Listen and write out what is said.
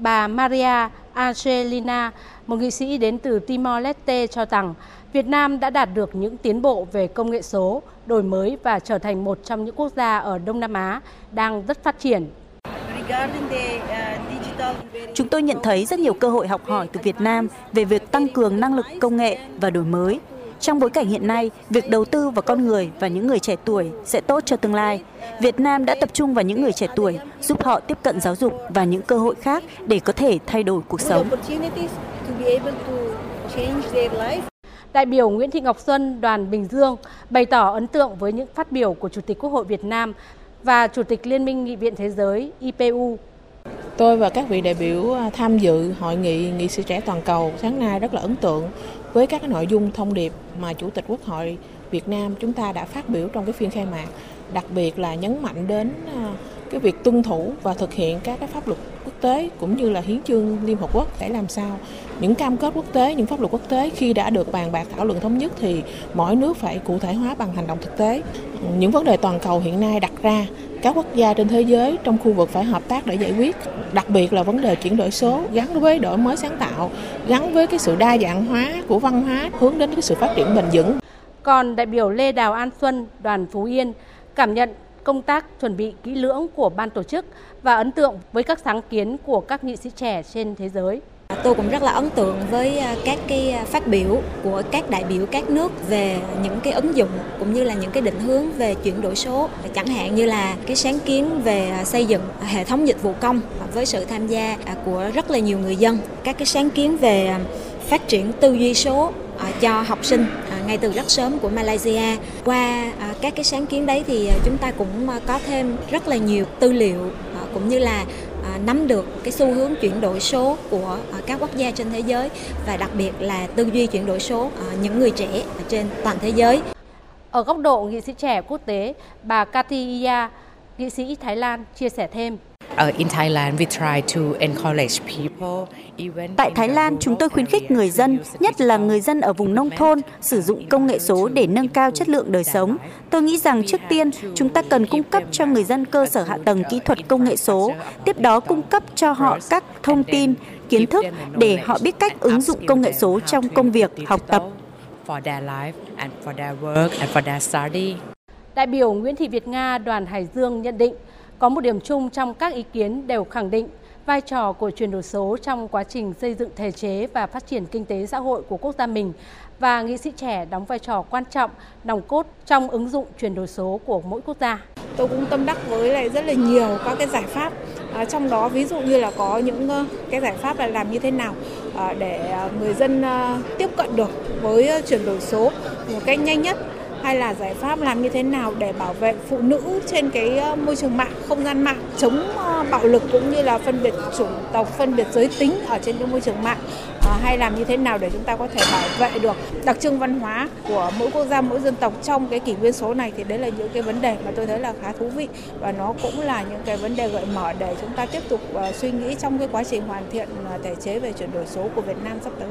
bà Maria Angelina, một nghị sĩ đến từ Timor-Leste cho rằng Việt Nam đã đạt được những tiến bộ về công nghệ số, đổi mới và trở thành một trong những quốc gia ở Đông Nam Á đang rất phát triển. Chúng tôi nhận thấy rất nhiều cơ hội học hỏi từ Việt Nam về việc tăng cường năng lực công nghệ và đổi mới. Trong bối cảnh hiện nay, việc đầu tư vào con người và những người trẻ tuổi sẽ tốt cho tương lai. Việt Nam đã tập trung vào những người trẻ tuổi, giúp họ tiếp cận giáo dục và những cơ hội khác để có thể thay đổi cuộc sống. Đại biểu Nguyễn Thị Ngọc Xuân, đoàn Bình Dương bày tỏ ấn tượng với những phát biểu của Chủ tịch Quốc hội Việt Nam và Chủ tịch Liên minh Nghị viện Thế giới IPU. Tôi và các vị đại biểu tham dự hội nghị nghị sĩ trẻ toàn cầu sáng nay rất là ấn tượng với các nội dung thông điệp mà Chủ tịch Quốc hội Việt Nam chúng ta đã phát biểu trong cái phiên khai mạc, đặc biệt là nhấn mạnh đến ờ, cái việc tuân thủ và thực hiện các cái pháp luật quốc tế cũng như là hiến chương Liên Hợp Quốc để làm sao những cam kết quốc tế, những pháp luật quốc tế khi đã được bàn bạc thảo luận thống nhất thì mỗi nước phải cụ thể hóa bằng hành động thực tế. Những vấn đề toàn cầu hiện nay đặt ra các quốc gia trên thế giới trong khu vực phải hợp tác để giải quyết, đặc biệt là vấn đề chuyển đổi số gắn với đổi mới sáng tạo, gắn với cái sự đa dạng hóa của văn hóa, hướng đến cái sự phát triển bền vững còn đại biểu Lê Đào An Xuân, đoàn Phú Yên, cảm nhận công tác chuẩn bị kỹ lưỡng của ban tổ chức và ấn tượng với các sáng kiến của các nghị sĩ trẻ trên thế giới. À, tôi cũng rất là ấn tượng với à, các cái à, phát biểu của các đại biểu các nước về những cái ứng dụng cũng như là những cái định hướng về chuyển đổi số, chẳng hạn như là cái sáng kiến về xây dựng hệ thống dịch vụ công với sự tham gia của rất là nhiều người dân, các cái sáng kiến về phát triển tư duy số cho học sinh ngay từ rất sớm của Malaysia. Qua các cái sáng kiến đấy thì chúng ta cũng có thêm rất là nhiều tư liệu cũng như là À, nắm được cái xu hướng chuyển đổi số của à, các quốc gia trên thế giới và đặc biệt là tư duy chuyển đổi số à, những người trẻ trên toàn thế giới. Ở góc độ nghị sĩ trẻ quốc tế, bà Katia, nghị sĩ Thái Lan chia sẻ thêm. Tại Thái Lan, chúng tôi khuyến khích người dân, nhất là người dân ở vùng nông thôn, sử dụng công nghệ số để nâng cao chất lượng đời sống. Tôi nghĩ rằng trước tiên, chúng ta cần cung cấp cho người dân cơ sở hạ tầng kỹ thuật công nghệ số, tiếp đó cung cấp cho họ các thông tin, kiến thức để họ biết cách ứng dụng công nghệ số trong công việc, học tập. Đại biểu Nguyễn Thị Việt Nga, đoàn Hải Dương nhận định, có một điểm chung trong các ý kiến đều khẳng định vai trò của chuyển đổi số trong quá trình xây dựng thể chế và phát triển kinh tế xã hội của quốc gia mình và nghị sĩ trẻ đóng vai trò quan trọng, nòng cốt trong ứng dụng chuyển đổi số của mỗi quốc gia. Tôi cũng tâm đắc với lại rất là nhiều các cái giải pháp à, trong đó ví dụ như là có những ờ, cái giải pháp là làm như thế nào ờ, để ờ, người dân tiếp cận được với chuyển đổi số một cách nhanh nhất hay là giải pháp làm như thế nào để bảo vệ phụ nữ trên cái ờ, môi trường mạng, không gian mạng, chống ờ, bạo lực cũng như là phân biệt chủng tộc, phân biệt giới tính ở trên cái môi trường mạng ờ, hay làm như thế nào để chúng ta có thể bảo vệ được đặc trưng văn hóa của mỗi quốc gia, mỗi dân tộc trong cái kỷ nguyên số này thì đấy là những cái vấn đề mà tôi thấy là khá thú vị và nó cũng là những cái vấn đề gợi mở để chúng ta tiếp tục suy nghĩ trong cái quá trình hoàn thiện thể chế về chuyển đổi số của Việt Nam sắp tới.